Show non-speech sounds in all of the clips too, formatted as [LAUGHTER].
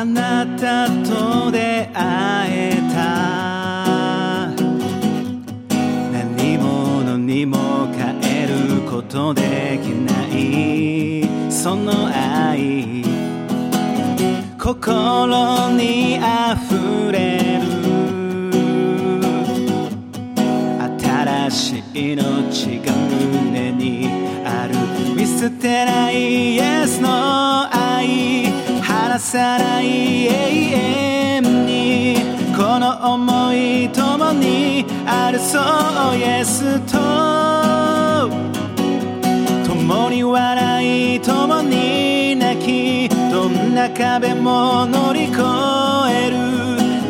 あなたと出会えた。何者にも変えることできない。その愛心にあふれさない永遠にこの思い共にあるそうイエスと共に笑い共に泣きどんな壁も乗り越える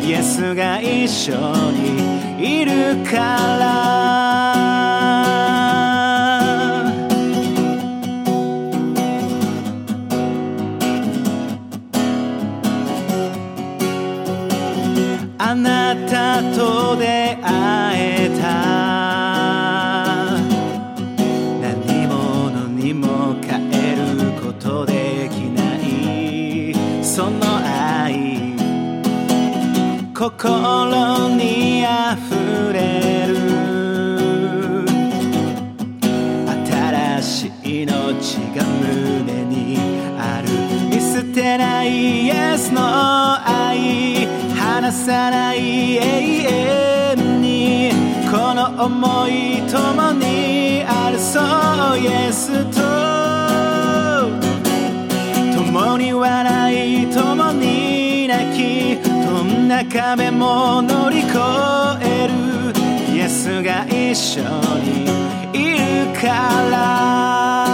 イエスが一緒にいるからあなたと出会えた。何者にも変えることできない。その愛心にあふれる。新しい命が胸にある。見捨てないイエスの愛さない永遠にこの思い共にあるそうイエスと。共に笑い共に泣きどんな壁も乗り越える。イエスが一緒にいるから。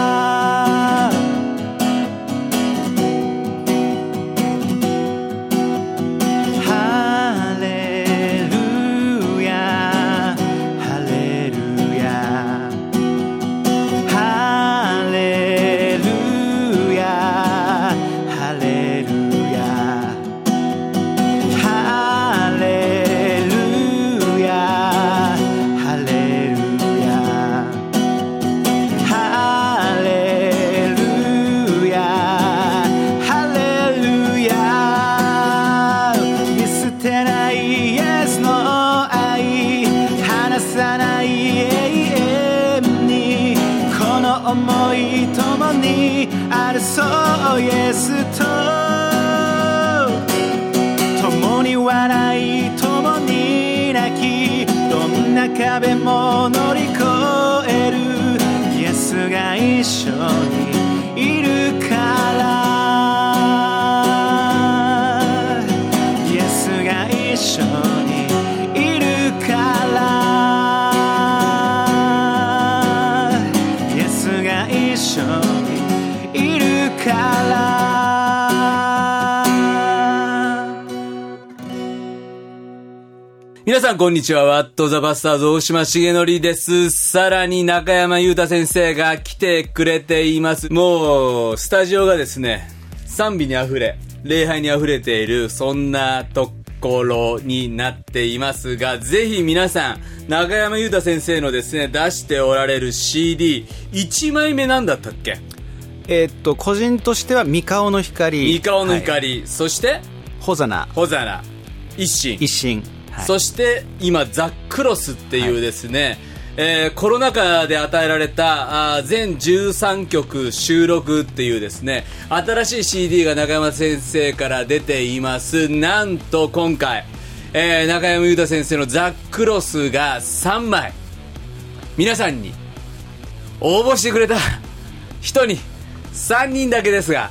こんにちは。ワットザバスターズ大島重則です。さらに中山優太先生が来てくれています。もう、スタジオがですね、賛美に溢れ、礼拝に溢れている、そんなところになっていますが、ぜひ皆さん、中山優太先生のですね、出しておられる CD、1枚目なんだったっけ？えーっと個人としては三顔の光三顔のはい光、そして、ホザナホザナ、一心。一心、はい。そして今ザックロスっていうですね、えーコロナ禍で与えられたあー全13曲収録っていうですね新しい CD が中山先生から出ています。なんと今回、えー中山裕太先生のザックロスが3枚皆さんに応募してくれた人に3人だけですが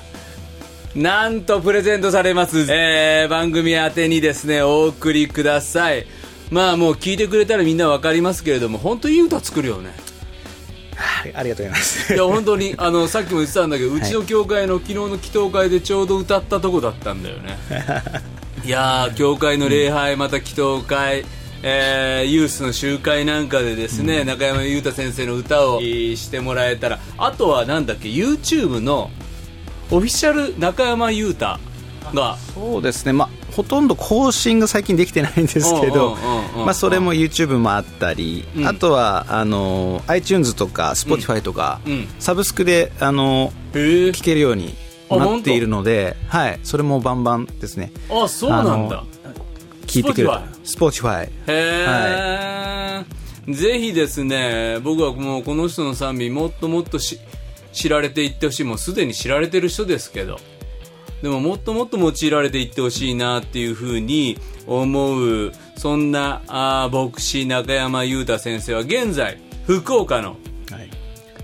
なんとプレゼントされます、えー、番組宛てにですねお送りください。まあもう聞いてくれたらみんなわかりますけれども本当いい歌作るよね。はいありがとうございます。いや本当に [LAUGHS] あのさっきも言ってたんだけど、うちの教会の昨日の祈祷会でちょうど歌ったとこだったんだよね。い。やー教会の礼拝また祈祷会。えーユースの集会なんかでですね、中山裕太先生の歌をえーしてもらえたら。あとはなんだっけ YouTube のオフィシャル中山裕太がそうですね、まあ、ほとんど更新が最近できてないんですけどそれも YouTube もあったり、うん。あとはあの iTunes とか Spotify とか、うん。サブスクであのへえ。聴けるようにあなっているので、はい、それもバンバンですね。あそうなんだ。聞いてくれた。 Spotifyへえ、ぜひですね僕はもうこの人の賛美もっともっとし知られていってほしい。もうすでに知られてる人ですけど。でももっともっと用いられていってほしいなっていうふうに思うそんなあー牧師中山裕太先生は現在福岡のはい。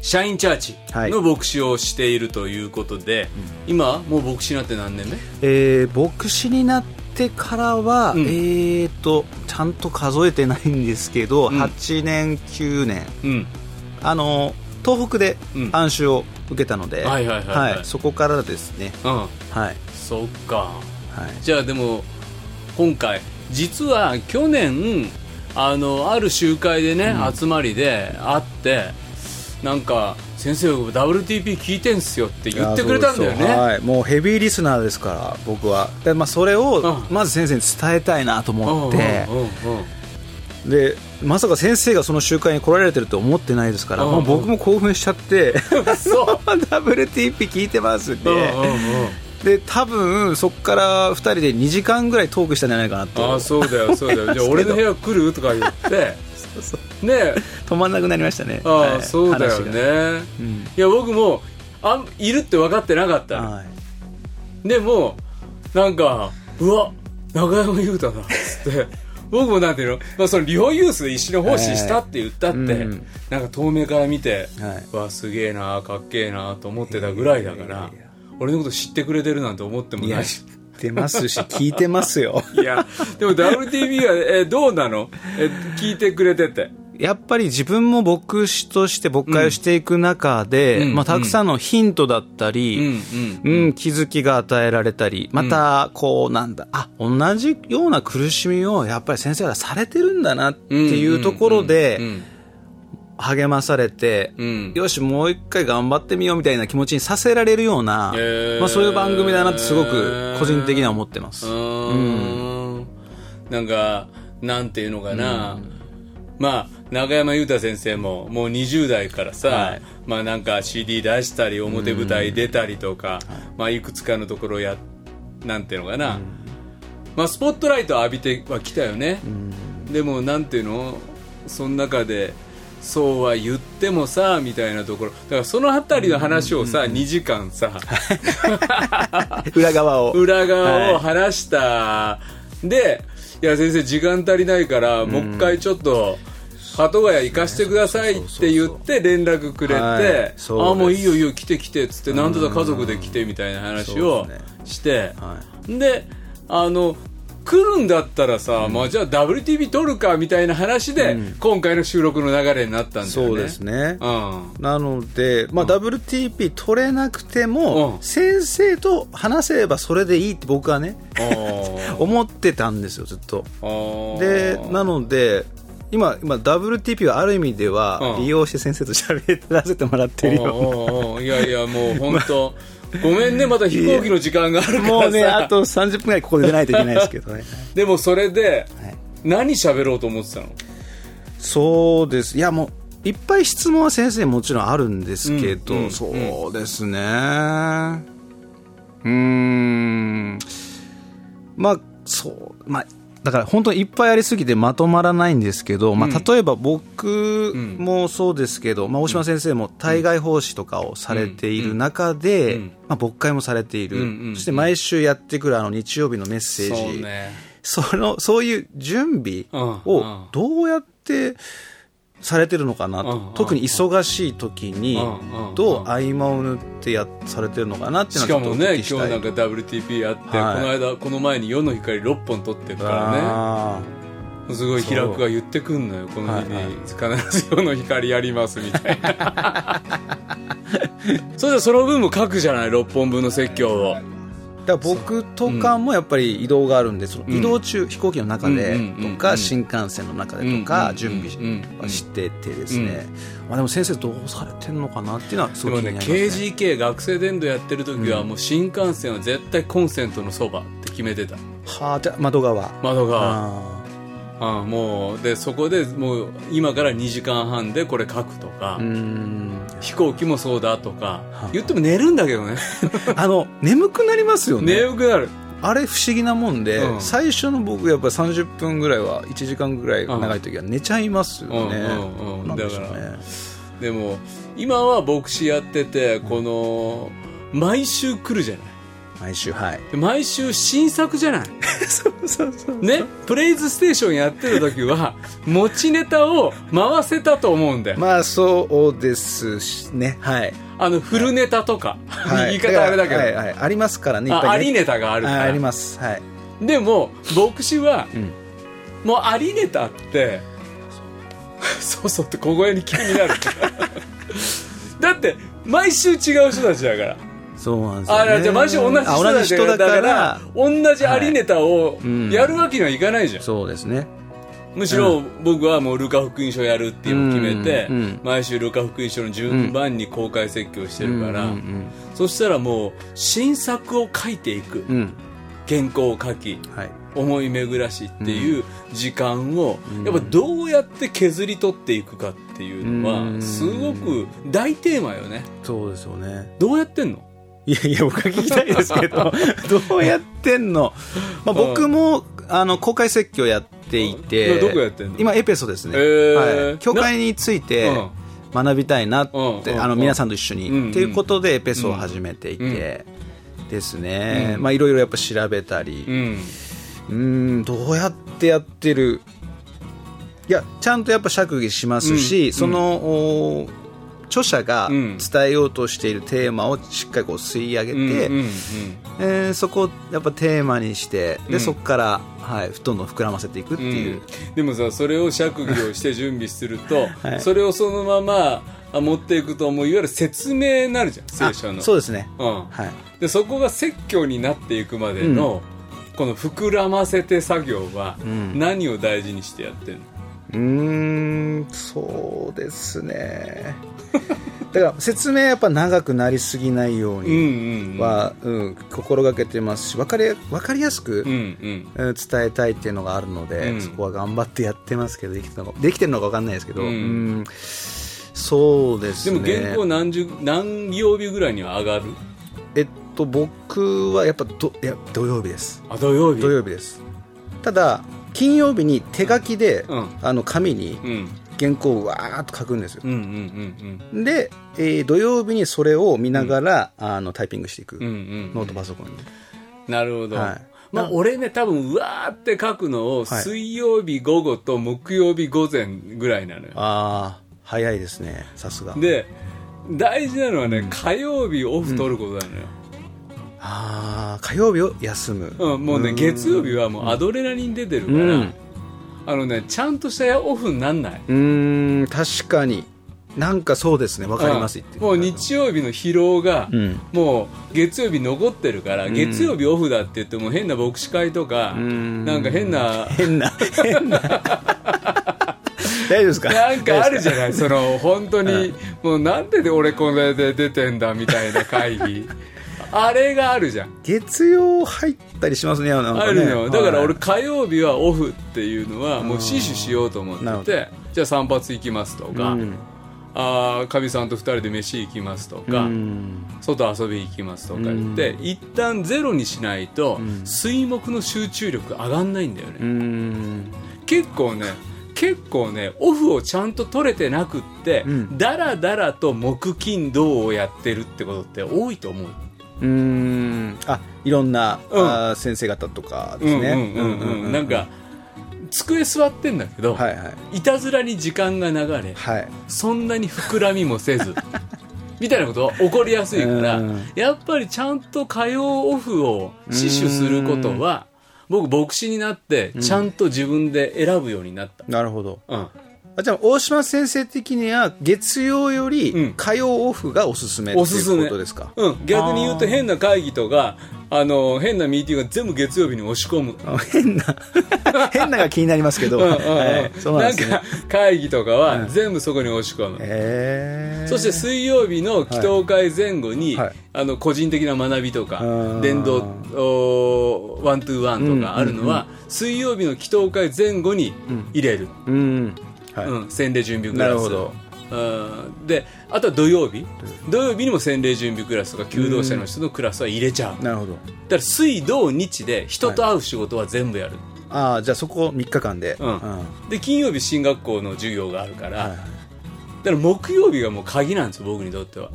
社員チャーチの牧師をしているということで、今もう牧師になって何年目？えー牧師になってからは、うん。えーとちゃんと数えてないんですけど、うん。8年9年。うん。あの東北でうん。暗衆を受けたので、はいはいはいはい。そこからですね。うん。はい。そっか。はい。じゃあでも今回実は去年あのある集会でね、集まりで会ってなんか先生 WTP 聞いてんすよって言ってくれたんだよね。はい、もうヘビーリスナーですから僕は。で、まあ、それをうん。まず先生に伝えたいなと思って。うんうんうんうん。でまさか先生がその集会に来られてると思ってないですから、うんもう僕も興奮しちゃってそう。[LAUGHS] WTP 聞いてますって、で多分そこから2人で2時間ぐらいトークしたんじゃないかなとああそうだよそうだよ。[LAUGHS] じゃあ俺の部屋来る？とか言って。[LAUGHS] ね止まんなくなりましたね。ああ、はい。そうだよね、うん。いや僕もあんいるって分かってなかったの、はい。でもなんかうわ中山優太だっつって僕もなんていうの,、まあその日本ユースで一緒に奉仕したって言ったって、うん。なんか遠目から見て、はい。わすげえなかっけえなと思ってたぐらいだから俺のこと知ってくれてるなんて思ってもいやない。し知ってますし [LAUGHS] 聞いてますよ。いやでも WTV はえどうなの？え聞いてくれててやっぱり自分も牧師として牧会をしていく中で、うんまあ、たくさんのヒントだったり、うんうんうん、気づきが与えられたり、また、こう、なんだ、あ、同じような苦しみを、やっぱり先生がされてるんだなっていうところでう、ん励まされて、うん。よし、もう一回頑張ってみようみたいな気持ちにさせられるような、へー。まあそういう番組だなってすごく個人的には思ってます。うー。ん。なんかなんていうのかな、まあ中山裕太先生ももう20代からさ、はい。まあなんか CD 出したり表舞台出たりとか、い。まあいくつかのところやなんていうのかな、まあスポットライト浴びてはきたよね、でもなんていうの？その中でそうは言ってもさみたいなところ。だからそのあたりの話をさ、2時間さ [LAUGHS] 裏側を。裏側を話した、でいや先生時間足りないから、もう一回ちょっと鳩ヶ谷行かしてくださいって言って連絡くれて、はいああもういいよいいよ来て来てっつってなんとか家族で来てみたいな話をそうですね。して。はであの来るんだったらさ、まあ、じゃあ WTV 撮るかみたいな話で、今回の収録の流れになったんだよね。そうですね。うん。なので、まあ、WTP 取れなくても、うん。先生と話せればそれでいいって僕はね、[LAUGHS] 思ってたんですよ、ずっと。で、なので、今、今、WTP はある意味ではうん利用して先生と喋らせてもらってるよいやいやもう本当ごめんねまた飛行機の時間があるからさもうね、あと30分ぐらいここで出ないといけないですけどね。[LAUGHS] でもそれではい何喋ろうと思ってたの？そうです。いや、もう、いっぱい質問は先生もちろんあるんですけど、うんうんそうですね。うーん。まあ、そう、まあ、だから本当にいっぱいありすぎてまとまらないんですけど、まあ、例えば僕もそうですけど、まあ、大島先生も対外奉仕とかをされている中で、うん。まあ、牧会もされている、そして毎週やってくるあの日曜日のメッセージ、そうね。そのそういう準備うんをどうやってされてるのかな特に忙しい時にどう合間を縫ってやされてるのかなっていうしかもね今日なんか WTP あって、はい。この間この前に夜の光6本撮ってるからあねすごい平くが言ってくんのよこの日に。はいはい。必ず夜の光やりますみたいな。[LAUGHS] それじゃその分も書くじゃない6本分の説教を。ーだ僕とかもやっぱり移動があるんでその移動中、飛行機の中でとか新幹線の中でとうんかうん準備うん。はしててですね、まあ、でも先生どうされてるのかなっていうのはすごい気になりますね。KGK 学生伝道やってる時はもう新幹線は絶対コンセントのそばって決めてた。はあじゃあ窓側。窓側。あああもうでそこでもう今から2時間半でこれ書くとか、うん飛行機もそうだとかは言っても寝るんだけどね。[LAUGHS] あの眠くなりますよね。眠くなる。あれ不思議なもんで、うん。最初の僕やっぱり30分ぐらいは1時間ぐらい長い時は寝ちゃいますよね。だからでも今は牧師やっててこの毎週来るじゃない毎週はい。で毎週新作じゃない？[LAUGHS] そうそうそうね？プレイズステーションやってる時は [LAUGHS] 持ちネタを回せたと思うんだよ。まあそうですしね。はい、あのフルネタとか、はい、[LAUGHS] 言い方あれだけど、はいはい、ありますからねありネタがあるから。ああります。はい、でも牧師は、うん。もうありネタってそうそうって小声に急になる。だって毎週違う人たちだからそうなんですよ、ね、あじゃあ毎週同じ人だからら同じありネタをうん。やるわけにはいかないじゃん、そうですね。むしろ僕はもうルカ福音書やるっていうのを決めて、うんうん毎週ルカ福音書の順番に公開説教してるから、うんそしたらもう新作を書いていく。うん、うん原稿を書きはい。思い巡らしっていう時間を、うん。やっぱどうやって削り取っていくかっていうのうん。はすごく大テーマよね。そうですよね。どうやってんの？いやいや僕は聞きたいですけど [LAUGHS] どうやってんの、まあ、僕もあの公開説教やっていてどこやってんの？今エペソですね、へー。はい、教会についてうん。学びたいなって、うんあの皆さんと一緒に、うんっていうことでエペソを始めていて、ですね、まあいろいろやっぱ調べたり、うん。どうやってやってる？いやちゃんとやっぱ釈義しますし、うん。その、お著者がうん。伝えようとしているテーマをしっかりこう吸い上げて、うんうんえーそこをやっぱテーマにしてで、うん。そこから、はい、どんどん膨らませていくっていう、うん。でもさそれを釈義をして準備すると、はい。それをそのままあ持っていくともういわゆる説明になるじゃんあ聖書の。そうですね、うん、はい、でそこが説教になっていくまでの、この膨らませて作業はうん。何を大事にしてやってるの、うーんそうですねだから説明やっぱ長くなりすぎないよううん、にうんうん。は、うん心がけてますし分かり分かりやすく、うん伝えたいっていうのがあるので、うん。そこは頑張ってやってますけどできてるのかできてるのか分かんないですけど、うん。うん。そうですでねも原稿何十何曜日ぐらいには上がる？えっと僕はやっぱどいや土曜日です。あ土曜日。土曜日です。ただ金曜日に手書きで、うん。あの紙にうん原稿をわーっと書くんですよ。うんうんうんで、えー土曜日にそれを見ながら、あのタイピングしていく、うんうんうん。ノートパソコンになるほど、はい。まあ、俺ね多分うわーって書くのをはい。水曜日午後と木曜日午前ぐらいなのよ、ああ早いですね。さすが。で大事なのはね、火曜日オフ取ることなのよ、ああ火曜日を休む、うん、もうねん。月曜日はもうアドレナリン出てるから、うんあのねちゃんとしたオフになんない。うーん確かに。なんかそうですねわかります、もう日曜日の疲労が、うん。もう月曜日残ってるから、ん。月曜日オフだって言っても変な牧師会とか、ん。なんか変な変な変な。[LAUGHS] 大丈夫ですか？なんかあるじゃんないその本当に、もうなんでで俺これで出てんだみたいな会議あれがあるじゃん。月曜入ったりしますねね。あるだから俺はい火曜日はオフっていうのはもう死守しようと思っててじゃあ散髪行きますとか、うん。ああかみさんと二人で飯行きますとか、うん。外遊び行きますとか言って、一旦ゼロにしないと、ん。水木の集中力上がんないんだよね、うん。結構ね結構ねオフをちゃんと取れてなくって、うん。だらだらと木金土をやってるってことって多いと思ううーん。あいろんな、うん。先生方とかですね。なんか机座ってんだけど、はいはい。いたずらに時間が流れはい。そんなに膨らみもせず [LAUGHS] みたいなことは起こりやすいから、うん。やっぱりちゃんと火曜オフを死守することは僕牧師になってちゃんと自分で選ぶようになった、なるほど。うんあじゃあ大島先生的には月曜ようん。り火曜オフがおすすめっていうおすすめことですか、うん、逆に言うと変な会議とかあの変なミーティングが全部月曜日に押し込む。あ変な [LAUGHS] 変なが気になりますけど、うんうんうん。はい、そうなんですね。か会議とかは全部そこに押し込む、へー。そして水曜日の祈祷会前後に、はい。あの個人的な学びとかー。伝道ワントゥーワンとかあるのは、水曜日の祈祷会前後に入れる、うんはい、うん、洗礼準備クラス。なるほど。うん。であとは土曜日。土曜日にも洗礼準備クラスとか求道者の人のクラスは入れちゃう、だなるほど。から水土日で人と会う仕事は全部やる、ああじゃあそこ3日間で、うん。はで金曜日進学校の授業があるから、いはい。だから木曜日がもう鍵なんですよ僕にとっては、は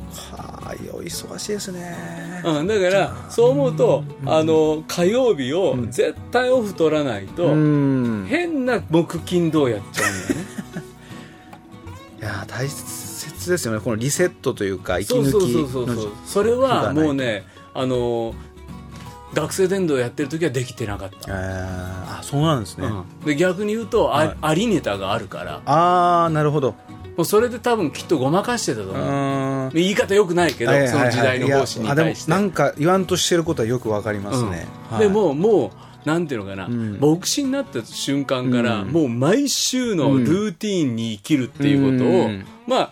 あお忙しいですね、うん、だからそう思うと、あの火曜日を絶対オフ取らないと、うん。い変な木金土やっちゃうんだよねや大切ですよね。このリセットというか息そうそう抜きそうそう。そうのそれはもうねあの学生伝道やってる時はできてなかった、えーあそうなんですね、うん。で逆に言うとあ,、はい。ありネタがあるから。ああなるほど。もうそれで多分きっとごまかしてたとう。思う、言い方よくないけど、はいはいはい。その時代の方針に対して。いやあでもなんか言わんとしてることはよくわかりますね、はい。うんでももうなんていうのかな、ん。牧師になった瞬間から、うん。もう毎週のルーティーンに生きるっていうことを、うん。まあ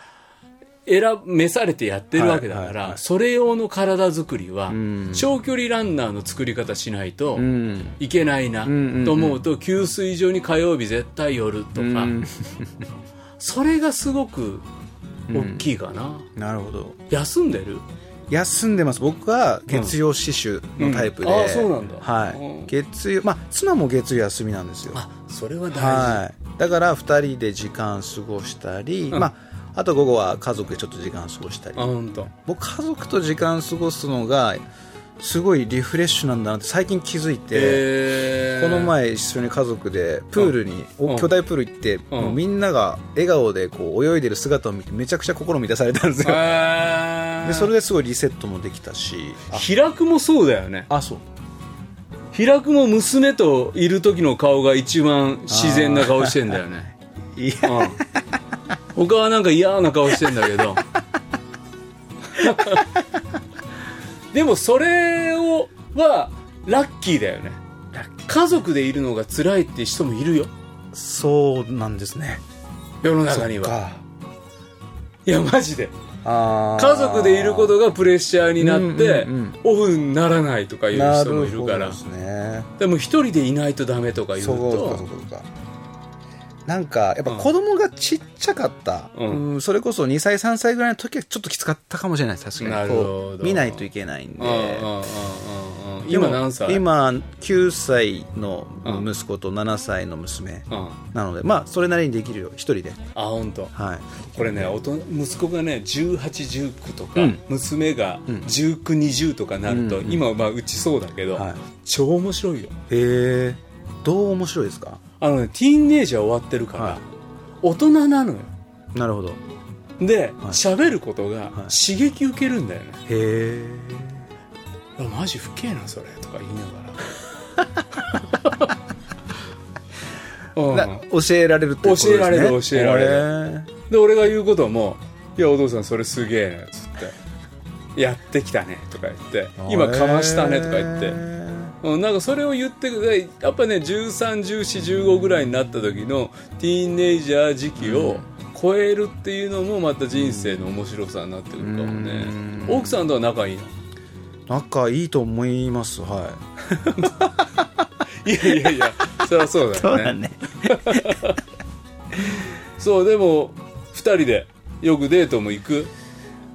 選召されてやってるわけだから、それ用の体作りは、ん。長距離ランナーの作り方しないとうん。いけないな、と思うと給水所に火曜日絶対寄るとか、うん。[LAUGHS] それがすごく大きいかな、なるほど。休んでる？休んでます。僕は月曜死守のタイプで、うん。あそうなんだ。はうん。い月曜まあ妻も月曜休みなんですよ。あそれは大事、はい。だから2人で時間過ごしたり、うん。まああと午後は家族でちょっと時間過ごしたり。あ本当。僕家族と時間過ごすのがすごいリフレッシュなんだなって最近気づいて、えー。この前一緒に家族でプールに、うん。お巨大プール行って、もうみんなが笑顔でこう泳いでる姿を見てめちゃくちゃ心満たされたんですよ、へーでそれですごいリセットもできたし。あ。開くもそうだよね。あそう。開くも娘といる時の顔が一番自然な顔してんだよね。[LAUGHS] いや。うん。他はなんか嫌な顔してんだけど。[LAUGHS] でもそれをはラッキーだよね。家族でいるのが辛いって人もいるよ。そうなんですね。世の中には。いやマジで家族でいることがプレッシャーになって、うんうんうん。オフにならないとかいうな人もいるから。ですね。でも一人でいないとダメとか言うそうかとそうかそうか。なんかやっぱ子供がちっちゃかった、うん。うんそれこそ2歳3歳ぐらいの時はちょっときつかったかもしれない確かに。見ないといけないんで。うんうんうんうん今何歳？今9歳の息子と7歳の娘。うん。あなのでまあそれなりにできるよ。一人で。本当。はい。これね息子がね1819とか、うん。娘が1920とかなると、うんうん。今まあうちそうだけど、はい。超面白いよ。へえ。どう面白いですか？あのねティーンネイジャー終わってるから、はい。大人なのよ。なるほど。へで喋、ることが刺激受けるんだよね、え。あマジ不敬なそれとか言いながら。[LAUGHS] うん。教えられるってことですね。教えられる教えられる。るで俺が言うことも「いやお父さんそれすげえね」っつって「やってきたね」とか言って「今かましたね」とか言って、うん、なんかそれを言ってくれやっぱね131415ぐらいになった時のティーンネイジャー時期を超えるっていうのもまた人生の面白さになってくるかもね。うん。奥さんとは仲いいの？仲いいと思います。はい。やいやいやそりゃそうだよね。ね。[LAUGHS] そうでも2人でよくデートも行く？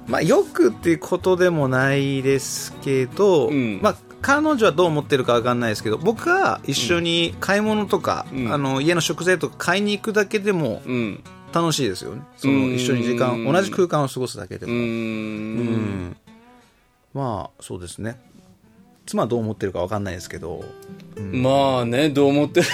まあよくっていうことでもないですけど、うん。まあ彼女はどう思ってるかわかんないですけど僕が一緒に買い物とか、うん。あの家の食材とか買いに行くだけでもうん。楽しいですよね。そうん。の一緒に時間同じ空間を過ごすだけでも、うんまあそうですね。妻はどう思ってるかわかんないですけど、まあねどう思ってる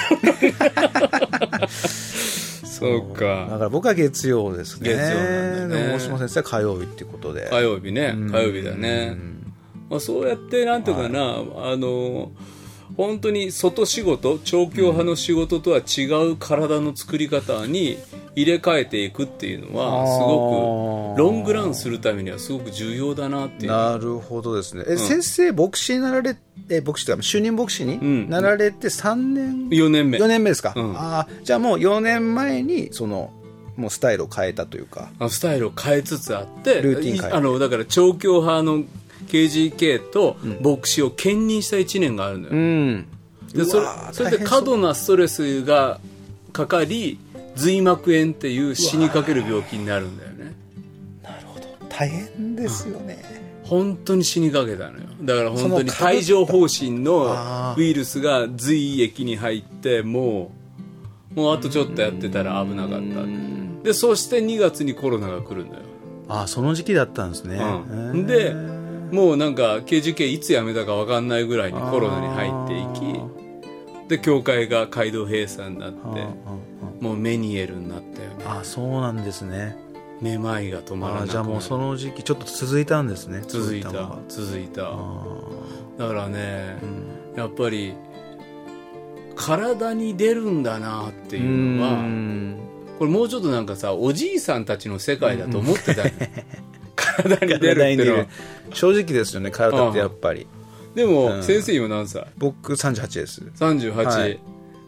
そう。だか。から僕は月曜ですね。月曜なんでも大島先生は火曜日っていうことで。火曜日ね。火曜日だね、まあ、そうやってなんていうかな、あの本当に外仕事調教派の仕事とは違う体の作り方に入れ替えていくっていうのはすごくロングランするためにはすごく重要だなっていう。なるほどですね。え、先生牧師になられて牧師というか就任牧師にん。なられて3年、4年目。4年目ですか、うん。ああじゃあもう4年前にそのもうスタイルを変えたというか。スタイルを変えつつあってルーティン変えあのだから調教派の KGK と牧師を兼任した1年があるのよ、うん。でそれそれで過度なストレスがかかり髄膜炎っていう死にかける病気になるんだよね。なるほど。大変ですよね、本当に死にかけたのよ。だから本当に帯状疱疹のウイルスが髄液に入ってもうもうあとちょっとやってたら危なかった。でそして2月にコロナが来るんだよ。ああその時期だったんですね、うん、へでーもうなんか KGK いつ辞めたか分かんないぐらいにコロナに入っていきで教会が街道閉鎖になってもうメニエルになったよね。ーあーそうなんですね。めまいが止まらなじゃあもうその時期ちょっと続いたんですね。続いた続いた。あだからねー、やっぱり体に出るんだなってうんいうのはうん。これもうちょっとなんかさおじいさんたちの世界だと思ってたよ。ね [LAUGHS] 体に出るっていうのは。正直ですよね体ってやっぱり。でも、うん。先生今何歳？僕38です。38、はい。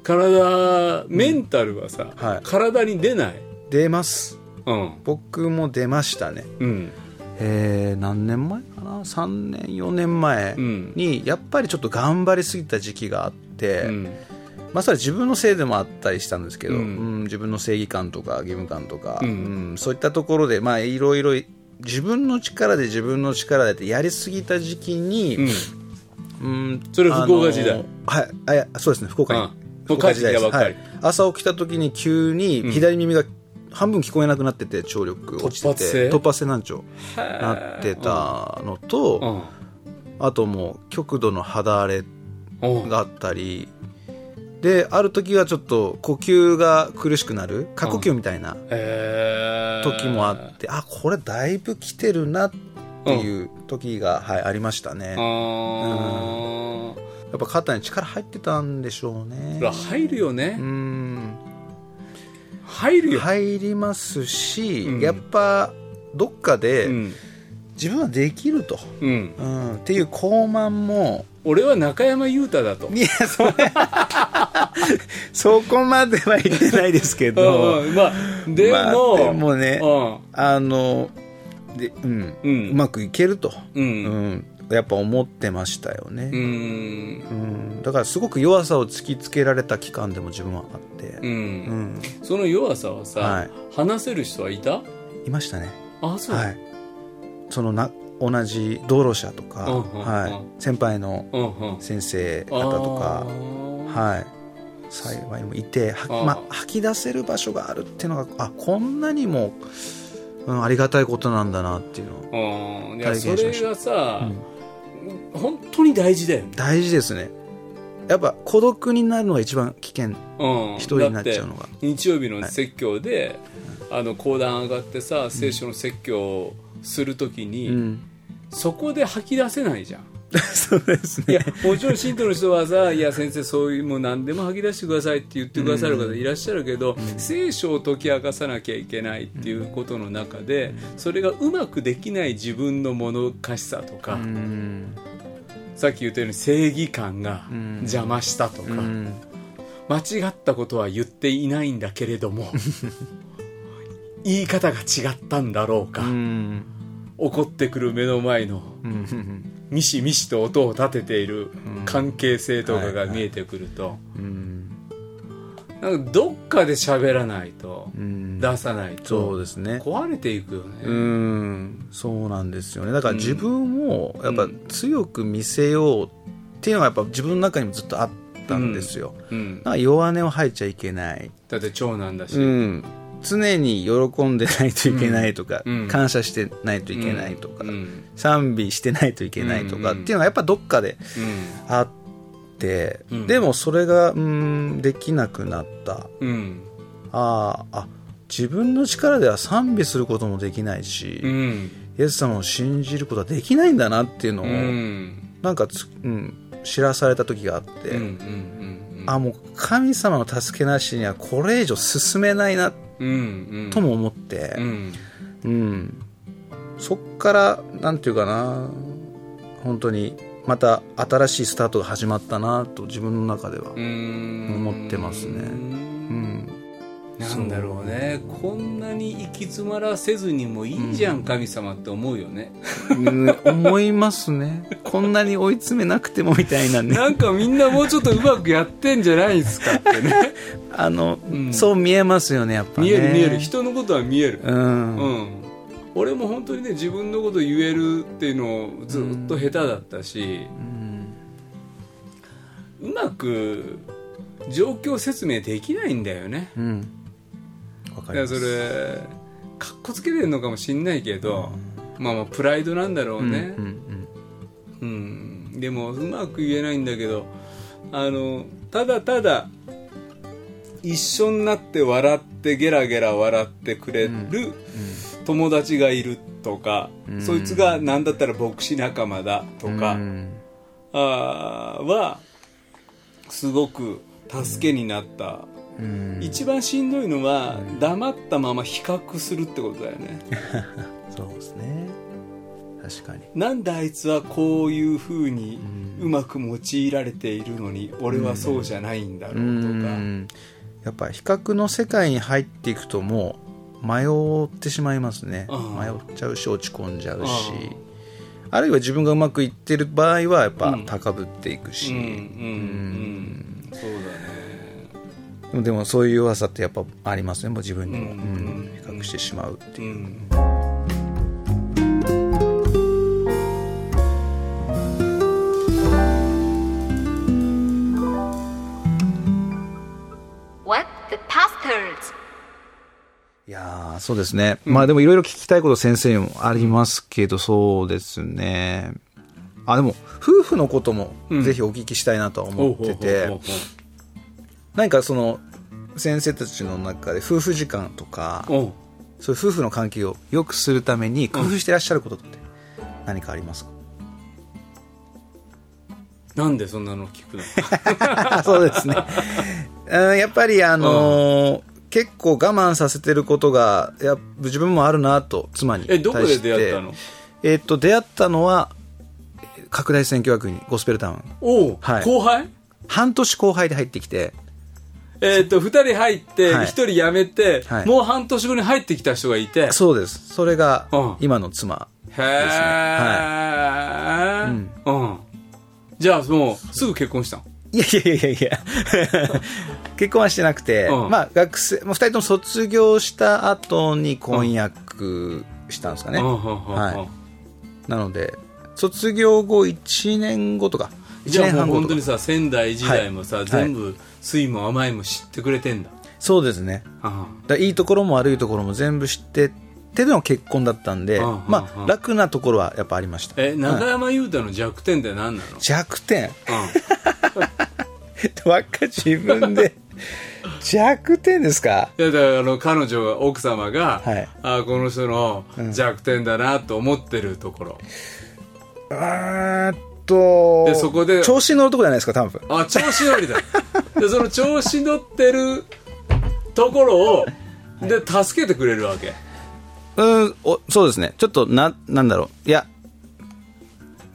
体メンタルはさ、はい。体に出ない？出ます。うん。僕も出ましたね。うん。えー、何年前かな？3年4年前うん。にやっぱりちょっと頑張りすぎた時期があって、うん。まあそれは自分のせいでもあったりしたんですけど、ううんん自分の正義感とか義務感とか、うん。うんそういったところでまあいろいろ自分の力で自分の力でってやりすぎた時期に、うん。うんそれ福岡時代。はい。あそうですね福岡に、うん福岡時代です。はい。朝起きた時に急に左耳が半分聞こえなくなってて聴力落ちて突発性？て突発性難聴なってたのと、うん。あともう極度の肌荒れう。んがあったりである時はちょっと呼吸が苦しくなる。過呼吸みたいな時もあって、あこれだいぶ来てるなっていう時が、はい、ありましたね。あやーっぱ肩に力入ってたんでしょうね。入るよね、うん。入るよ、入りますし、うん。やっぱどっかでうん。自分はできると、うん、うん、っていう高慢も俺は中山裕太だと。いやそれ [LAUGHS] そこまでは言ってないですけうどんうん。まあでも,、まあでもねうあので、うん。うん。うまくいけると、ん。ううん。んやっぱ思ってましたよね、うん。うん。だからすごく弱さを突きつけられた期間でも自分はあって、うん、うん。その弱さはさ、はい。話せる人はいた？いましたね。あそう、はい。そのな同じ道路者とか、うんうんうん。はい、先輩のうんうん。先生方とかはい。幸いもいてはまあ、吐き出せる場所があるっていうのがあこんなにも、うん、ありがたいことなんだなっていうのを体現しました。がさ、本当に大事だよね、大事ですね。やっぱ孤独になるのが一番危険。うん、一人になっちゃうのが。日曜日の説教で、あの講談上がってさ聖書の説教をするときに、うん。そこで吐き出せないじゃん [LAUGHS] そうですいやねもちろん信徒の人はさ「いや先生そういうもう何でも吐き出してください」って言ってくださる方いらっしゃるけど、聖書を解き明かさなきゃいけないっていうことの中でそれがうまくできない自分のもどかしさとか、うん。さっき言ったように正義感がん。邪魔したとか、うん。間違ったことは言っていないんだけれども [LAUGHS] 言い方が違ったんだろうか、うん。怒ってくる目の前のうんミシミシと音を立てている関係性とかが見えてくると、うん。なんかどっかで喋らないと、うん。出さないそうとですね。壊れていくよね、うん。そうなんですよね。だから自分をやっぱ強く見せようっていうのがやっぱ自分の中にもずっとあったんですよ、うん、なんか弱音を吐いちゃいけない、だって長男だし、うん、常に喜んでないといけないとか、うん感謝してないといけないとか、うん賛美してないといけないとか、うん。っていうのがやっぱどっかでうん。あって、うん。でもそれがうんできなくなった。うん。あーあ自分の力では賛美することもできないし、うん。イエス様を信じることはできないんだなっていうのを、うん。なんかつ、うん、知らされた時があって、あもう神様の助けなしにはこれ以上進めないなっうんうんとも思って。う、ん。うん、そっからなんていうかな。本当にまた新しいスタートが始まったなと自分の中では、うん。思ってますね。うんなんだろうね。こんなに行き詰まらせずにもいいじゃん、神様って思うよね。うん思いますね。こんなに追い詰めなくてもみたいなね。なんかみんなもうちょっとうまくやってんじゃないんすかってね。[LAUGHS] あの、ん。そう見えますよねやっぱね。見える見える。人のことは見える。うん、うん。俺も本当にね自分のこと言えるっていうのをずっと下手だったし、うまく状況説明できないんだよね。うんわかります。れかっこつけてるのかもしんないけど、まあまあプライドなんだろうね。うんうんうん、でもうまく言えないんだけどあのただただ一緒になって笑ってゲラゲラ笑ってくれる友達がいるとか、うん。そいつが何だったら牧師仲間だとか、うん。あーはすごく助けになった、うん一番しんどいのは黙ったまま比較するってことだよね。[LAUGHS] そうですね。確かに。なんであいつはこういう風にうまく用いられているのに俺はそうじゃないんだろうとか、うん。やっぱ比較の世界に入っていくともう迷ってしまいますね。うん迷っちゃうし落ち込んじゃうし。うあ。るいは自分がうまくいってる場合はやっぱうん。高ぶっていくし、うんうん。うん。そうだねでもでもそういう噂ってやっぱありますねもう自分にも、うん。うん。比較してしまうっていう、うん、What the pastors? いやーそうですね、まあでもいろいろ聞きたいこと先生にもありますけど、そうですね。あでも夫婦のこともうん。ぜひお聞きしたいなとは思ってて、何かその先生たちの中で夫婦時間とかそういう夫婦の関係を良くするために工夫してらっしゃることって何かありますか、なんでそんなの聞くの？[LAUGHS] そうですね。[LAUGHS] うんやっぱりあのー結構我慢させてることがや自分もあるなと妻にえどこで出会ったの？えっと出会ったのはえー拡大選挙学院ゴスペルタウン。おう、はい。後輩？半年後輩で入ってきてえっ、と2人入って1はい。人辞めて、はい。もう半年後に入ってきた人がいて。そうです。それがうん。今の妻へえ、うん。じゃあもうすぐ結婚したのいやいやいやいや。[LAUGHS] 結婚はしてなくて、うん。まあ学生もう2人とも卒業した後に婚約したんですかね、うんうんうんうんはい。なので卒業後1年後とか1じゃあもう年半後本当にさ仙台時代もさ、はい。全部酸いも甘いも知ってくれてんだ、そうですね。あだいいところも悪いところも全部知ってってでの結婚だったんで、うんまあうん楽なところはやっぱありました。え中うん。山裕太の弱点って何なの、弱点？うわっか自分で。弱点ですか？ん、いやだからあの彼女が奥様が、はい。あこの人の弱点だなと思ってるところ、うーんとでそこで調子に乗るとこじゃないですか多分。あ調子乗りだ。[LAUGHS] でその調子乗ってるところをで助けてくれるわけ。うんおそうですね。ちょっとななんだろう。いや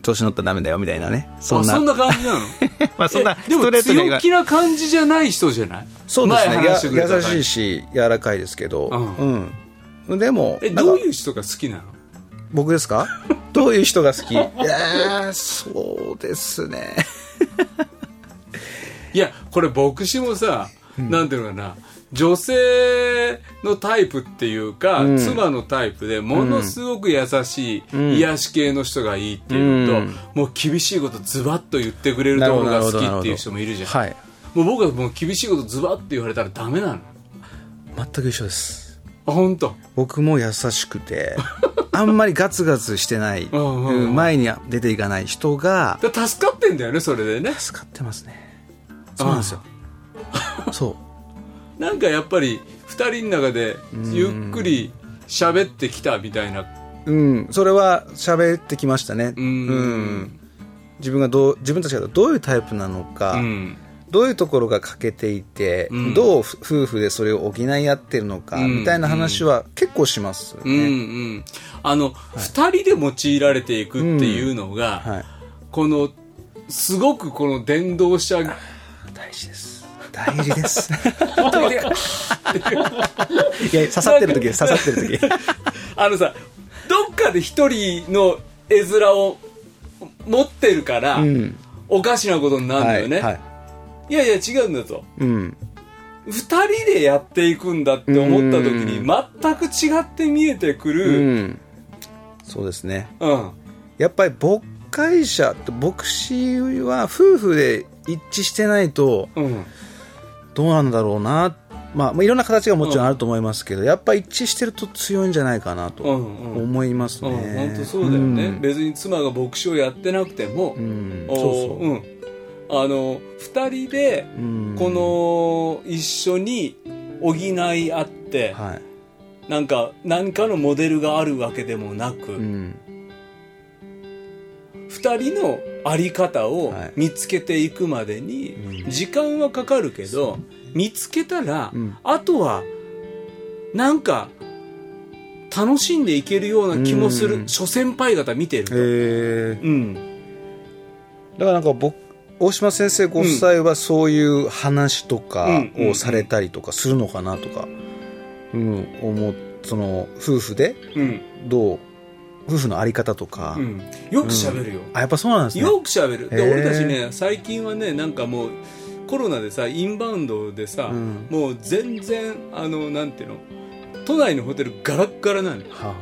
調子乗ったらダメだよみたいなね。そんな。あそんな感じなの？[LAUGHS] まあそんなえでも強気な感じじゃない人じゃない？そうですね。優しいし柔らかいですけど。ううん、でもえどういう人が好きなの？僕ですか？[LAUGHS] どういう人が好き？いやーそうですね。[LAUGHS] いやこれ牧師もさ、なんていうのかな女性のタイプっていうか、うん。妻のタイプでものすごく優しい、ん。癒し系の人がいいっていうと、うん。もう厳しいことズバッと言ってくれるところが好きっていう人もいるじゃん、はい。もう僕はもう厳しいことズバッと言われたらダメなの。全く一緒です。あ本当？僕も優しくて [LAUGHS] あんまりガツガツしてない前に出ていかない人がだ助かってんだよねそれでね。助かってますね。そうなんですよ。そ [LAUGHS] なんかやっぱり2人の中でゆっくり喋ってきたみたいな。ううん。それは喋ってきましたね。うん。自分がどう自分たちがどういうタイプなのか、うんどういうところが欠けていて、うんどう夫婦でそれを補い合ってるのか、うんみたいな話は結構しますようんうね。ん。あの、二、人で用いられていくっていうのが、はい。この、すごくこの伝道者、大事です。大事です。[LAUGHS] いや、刺さってる時です、刺さってる時。あのさ、どっかで一人の絵面を持ってるから、うん。おかしなことになるんだよね。はい。いやいや、違うんだと。うん。二人でやっていくんだって思った時に、うん全く違って見えてくうる。ん。そうですね。うん。やっぱり牧会者って牧師は夫婦で一致してないとうん。どうなんだろうな、まあ、まあいろんな形がもちろんあると思いますけど、やっぱ一致してると強いんじゃないかなとうんうん思いますね。うん、本当そうだよね、うん別に妻が牧師をやってなくても、うん、おそうそう。うん、あの二人でうん。この一緒に補い合って、はい。なんか何かのモデルがあるわけでもなく、うん。二人のあり方をはい。見つけていくまでにうん。時間はかかるけど、見つけたら、うん。あとはなんか楽しんでいけるような気もする、うん。諸先輩方見てると、えうん、だからなんか僕、大島先生ご夫妻はそういう話とかをされたりとかするのかなとか、うん、思う、その、夫婦でうん。どう、夫婦のあり方とか、うん、よく喋るよ、あ、やっぱそうなんですね。よく喋る。で俺たちね最近はねなんかもうコロナでさインバウンドでさ、うん。もう全然あのなんていうの都内のホテルガラッガラなんだよ。はあは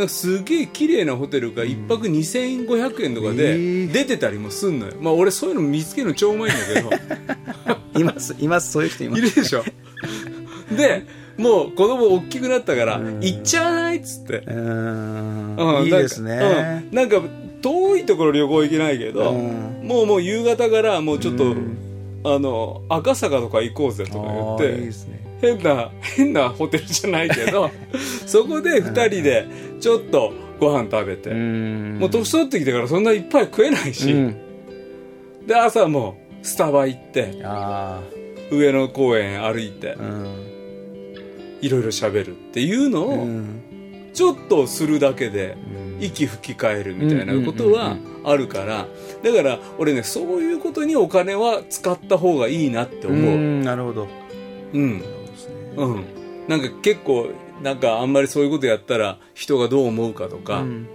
なんかすげえ綺麗なホテルが一泊2500円とかへでー出てたりもすんのよ。まあ俺そういうの見つけるの超うまいんだけど。あいます、います、そういう人います。いるでしょ。で、もう子供大きくなったから、うん行っちゃわないっつって。うーんうんいいですね。なんか,、うん、なんか遠いところ旅行行けないけど、うんもうもう夕方からもうちょっと、うんあの、赤坂とか行こうぜとか言っあーいいてで、すね。変な、変なホテルじゃないけど、[LAUGHS] そこで二人でちょっとご飯食べて、ん。もう年取ってきてからそんないっぱい食えないし、うん。で朝もうスタバ行ってあ上野公園歩いて。いろいろ喋るっていうのをうん。ちょっとするだけでうん。息吹き替えるみたいなことはあるから。だから俺ねそういうことにお金は使った方がいいなって思う。うんなるほど。うん、そうですねなんか結構なんかあんまりそういうことやったら人がどう思うかとか、うん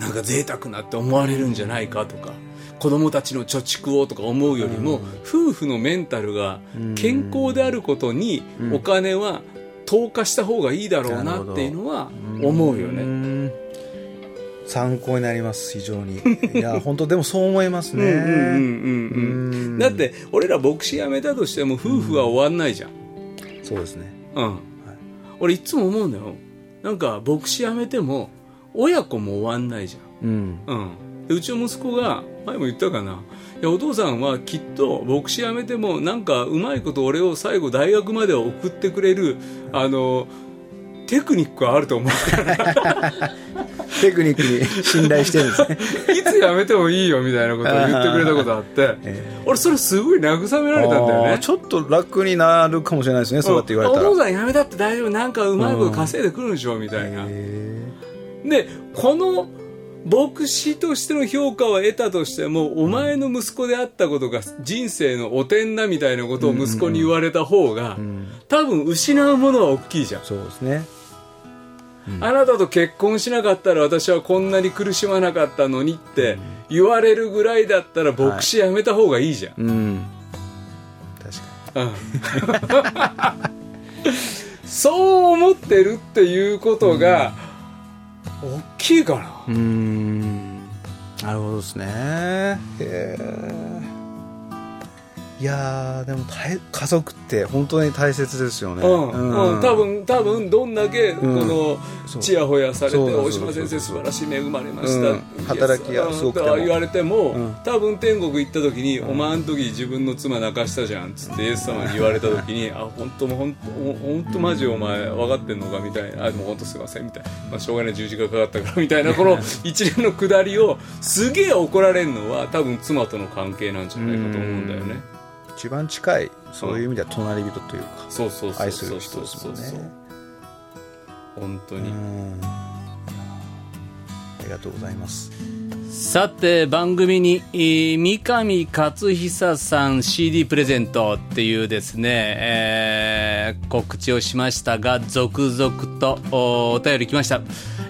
なんか贅沢なって思われるんじゃないかとか子供たちの貯蓄をとか思うよりも、夫婦のメンタルが健康であることにうんお金は投下した方がいいだろうなっていうのは思うよね。ね。参考になります、非常に。いや、[LAUGHS] 本当でもそう思いますね。うんうんうんうんうんだって俺ら牧師辞めたとしても夫婦は終わんないじゃん。そうですね。うん。俺いつも思うんだよ。なんか牧師辞めても親子も終わんないじゃん。うん。うん、でうちの息子が前も言ったかないやお父さんはきっと牧師辞めてもなんかうまいこと俺を最後大学まで送ってくれるあのテクニックはあると思うから [LAUGHS] テクニックに信頼してるんですね。いつ辞めてもいいよみたいなことを言ってくれたことあって。俺それすごい慰められたんだよね。ちょっと楽になるかもしれないですね、そうやって言われたら。お父さん辞めたって大丈夫。なんかうまいこと稼いでくるんでしょみたいな。へでこの牧師としての評価は得たとしても、お前の息子であったことが人生の汚点だみたいなことを息子に言われた方が、多分失うものは大きいじゃん、そうですね。あなたと結婚しなかったら私はこんなに苦しまなかったのにって言われるぐらいだったら牧師やめた方がいいじゃん、うん。確かうんそう思ってるっていうことが大きいかな、に。うん。なるほどですね。へえ。いやーでも大家族って本当に大切ですよね。うん、うん、多分多分どんだけこのちやほやされて大島先生素晴らしい恵まれました、うん。働きがすごく言われても、うん。多分天国行った時に、お前あの時自分の妻泣かしたじゃんっつってイエス様に言われた時にあ本当もう本当本当マジお前分かってんのかみたいなあでも本当すいませんみたいな、まあ、しょうがない十字架かかったからみたいなこの [LAUGHS] 一連の下りをすげえ怒られるのは多分妻との関係なんじゃないかと思うんだよね一番近いそういう意味では隣人というかそうそ愛する人ですもんね。本当に、うん。ありがとうございますさて番組に三上勝久さん CD プレゼントっていうですね、えー告知をしましたが続々とおお便り来ました。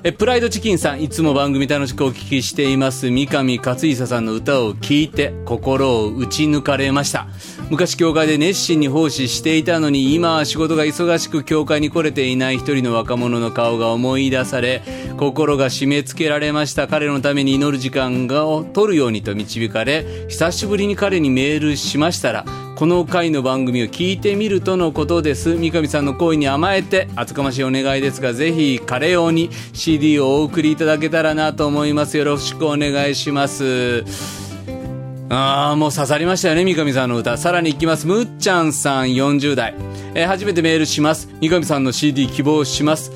えプライドチキンさんいつも番組楽しくお聞きしています。三上勝久さんの歌を聴いて心を打ち抜かれました。昔教会で熱心に奉仕していたのに今は仕事が忙しく教会に来れていない一人の若者の顔が思い出され心が締め付けられました。彼のために祈る時間を取るようにと導かれ久しぶりに彼にメールしましたらこの回の番組を聞いてみるとのことです。三上さんの声に甘えて厚かましいお願いですがぜひ彼用に CD をお送りいただけたらなと思います。よろしくお願いします。ああもう刺さりましたよね三上さんの歌。さらにいきます。むっちゃんさん40代、えー初めてメールします。三上さんの CD 希望します。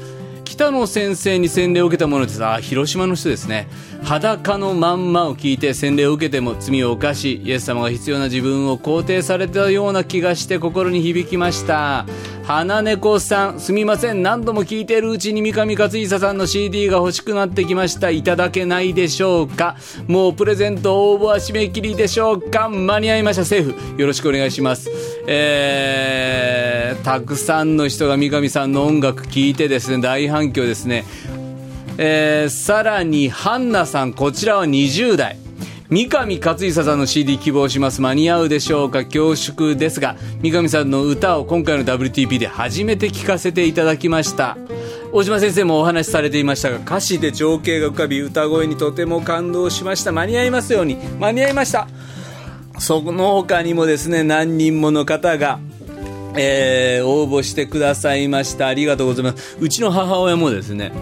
北野先生に洗礼を受けたものですあ広島の人ですね。裸のまんまを聞いて洗礼を受けても罪を犯しイエス様が必要な自分を肯定されたような気がして心に響きました。花猫さんすみません。何度も聞いてるうちに三上勝久さんの CD が欲しくなってきました。いただけないでしょうか。もうプレゼント応募は締め切りでしょうか。間に合いました。セーフ。よろしくお願いします。えー、たくさんの人が三上さんの音楽聴いてですね大反響ですね。えーさらにハンナさんこちらは20代。三上勝久さんの CD 希望します。間に合うでしょうか。恐縮ですが三上さんの歌を今回の WTP で初めて聴かせていただきました。大島先生もお話しされていましたが歌詞で情景が浮かび歌声にとても感動しました。間に合いますように。間に合いました。その他にもですね何人もの方がえー応募してくださいました。ありがとうございます。うちの母親もですね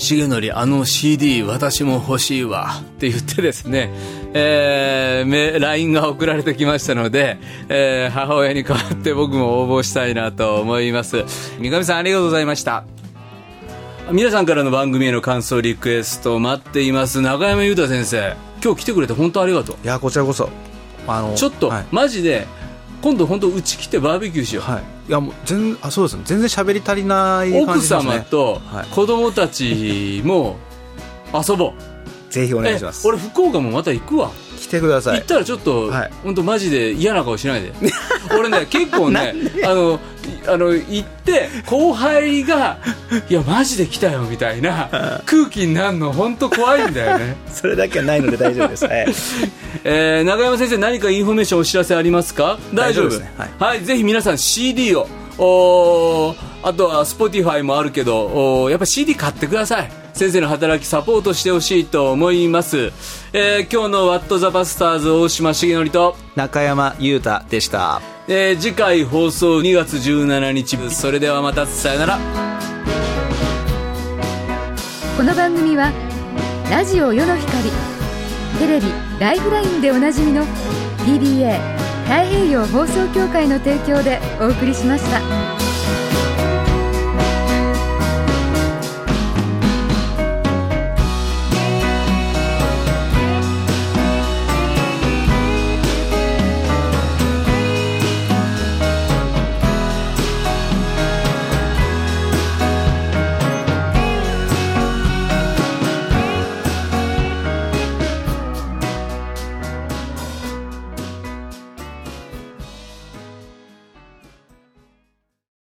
重則あの CD 私も欲しいわって言ってですね、えーめ LINE が送られてきましたので、えー母親に代わって僕も応募したいなと思います。三上さんありがとうございました。皆さんからの番組への感想リクエスト待っています。中山裕太先生今日来てくれて本当ありがとう。いやこちらこそ。あのちょっと、はい、マジで今度本当うち来てバーベキューしよう、はい、いやもう全あそうですね。全然喋り足りない感奥じしますね。様とはい。子供たちも遊ぼう、[LAUGHS] ぜひお願いします。え俺福岡もまた行くわ、来てください。行ったらちょっと、はい。本当マジで嫌な顔しないで。[LAUGHS] 俺ね結構ねあのあの行って後輩が「いやマジで来たよ」みたいな空気になるの本当怖いんだよね。[LAUGHS] それだけはないので大丈夫です、はい、[LAUGHS] えー、中山先生何かインフォメーションお知らせありますか？大丈夫。ですね。はい。ぜひ皆さん CD を。おーあとは Spotify もあるけどおーやっぱ CD 買ってください先生の働きサポートしてほしいと思います、えー今日の「ワット・ザ・バスターズ」大島重則と、中山裕太でした。えー次回放送2月17日それではまたさよなら。この番組はラジオ世の光テレビ「ライフライン」でおなじみの TBA 太平洋放送協会の提供でお送りしました。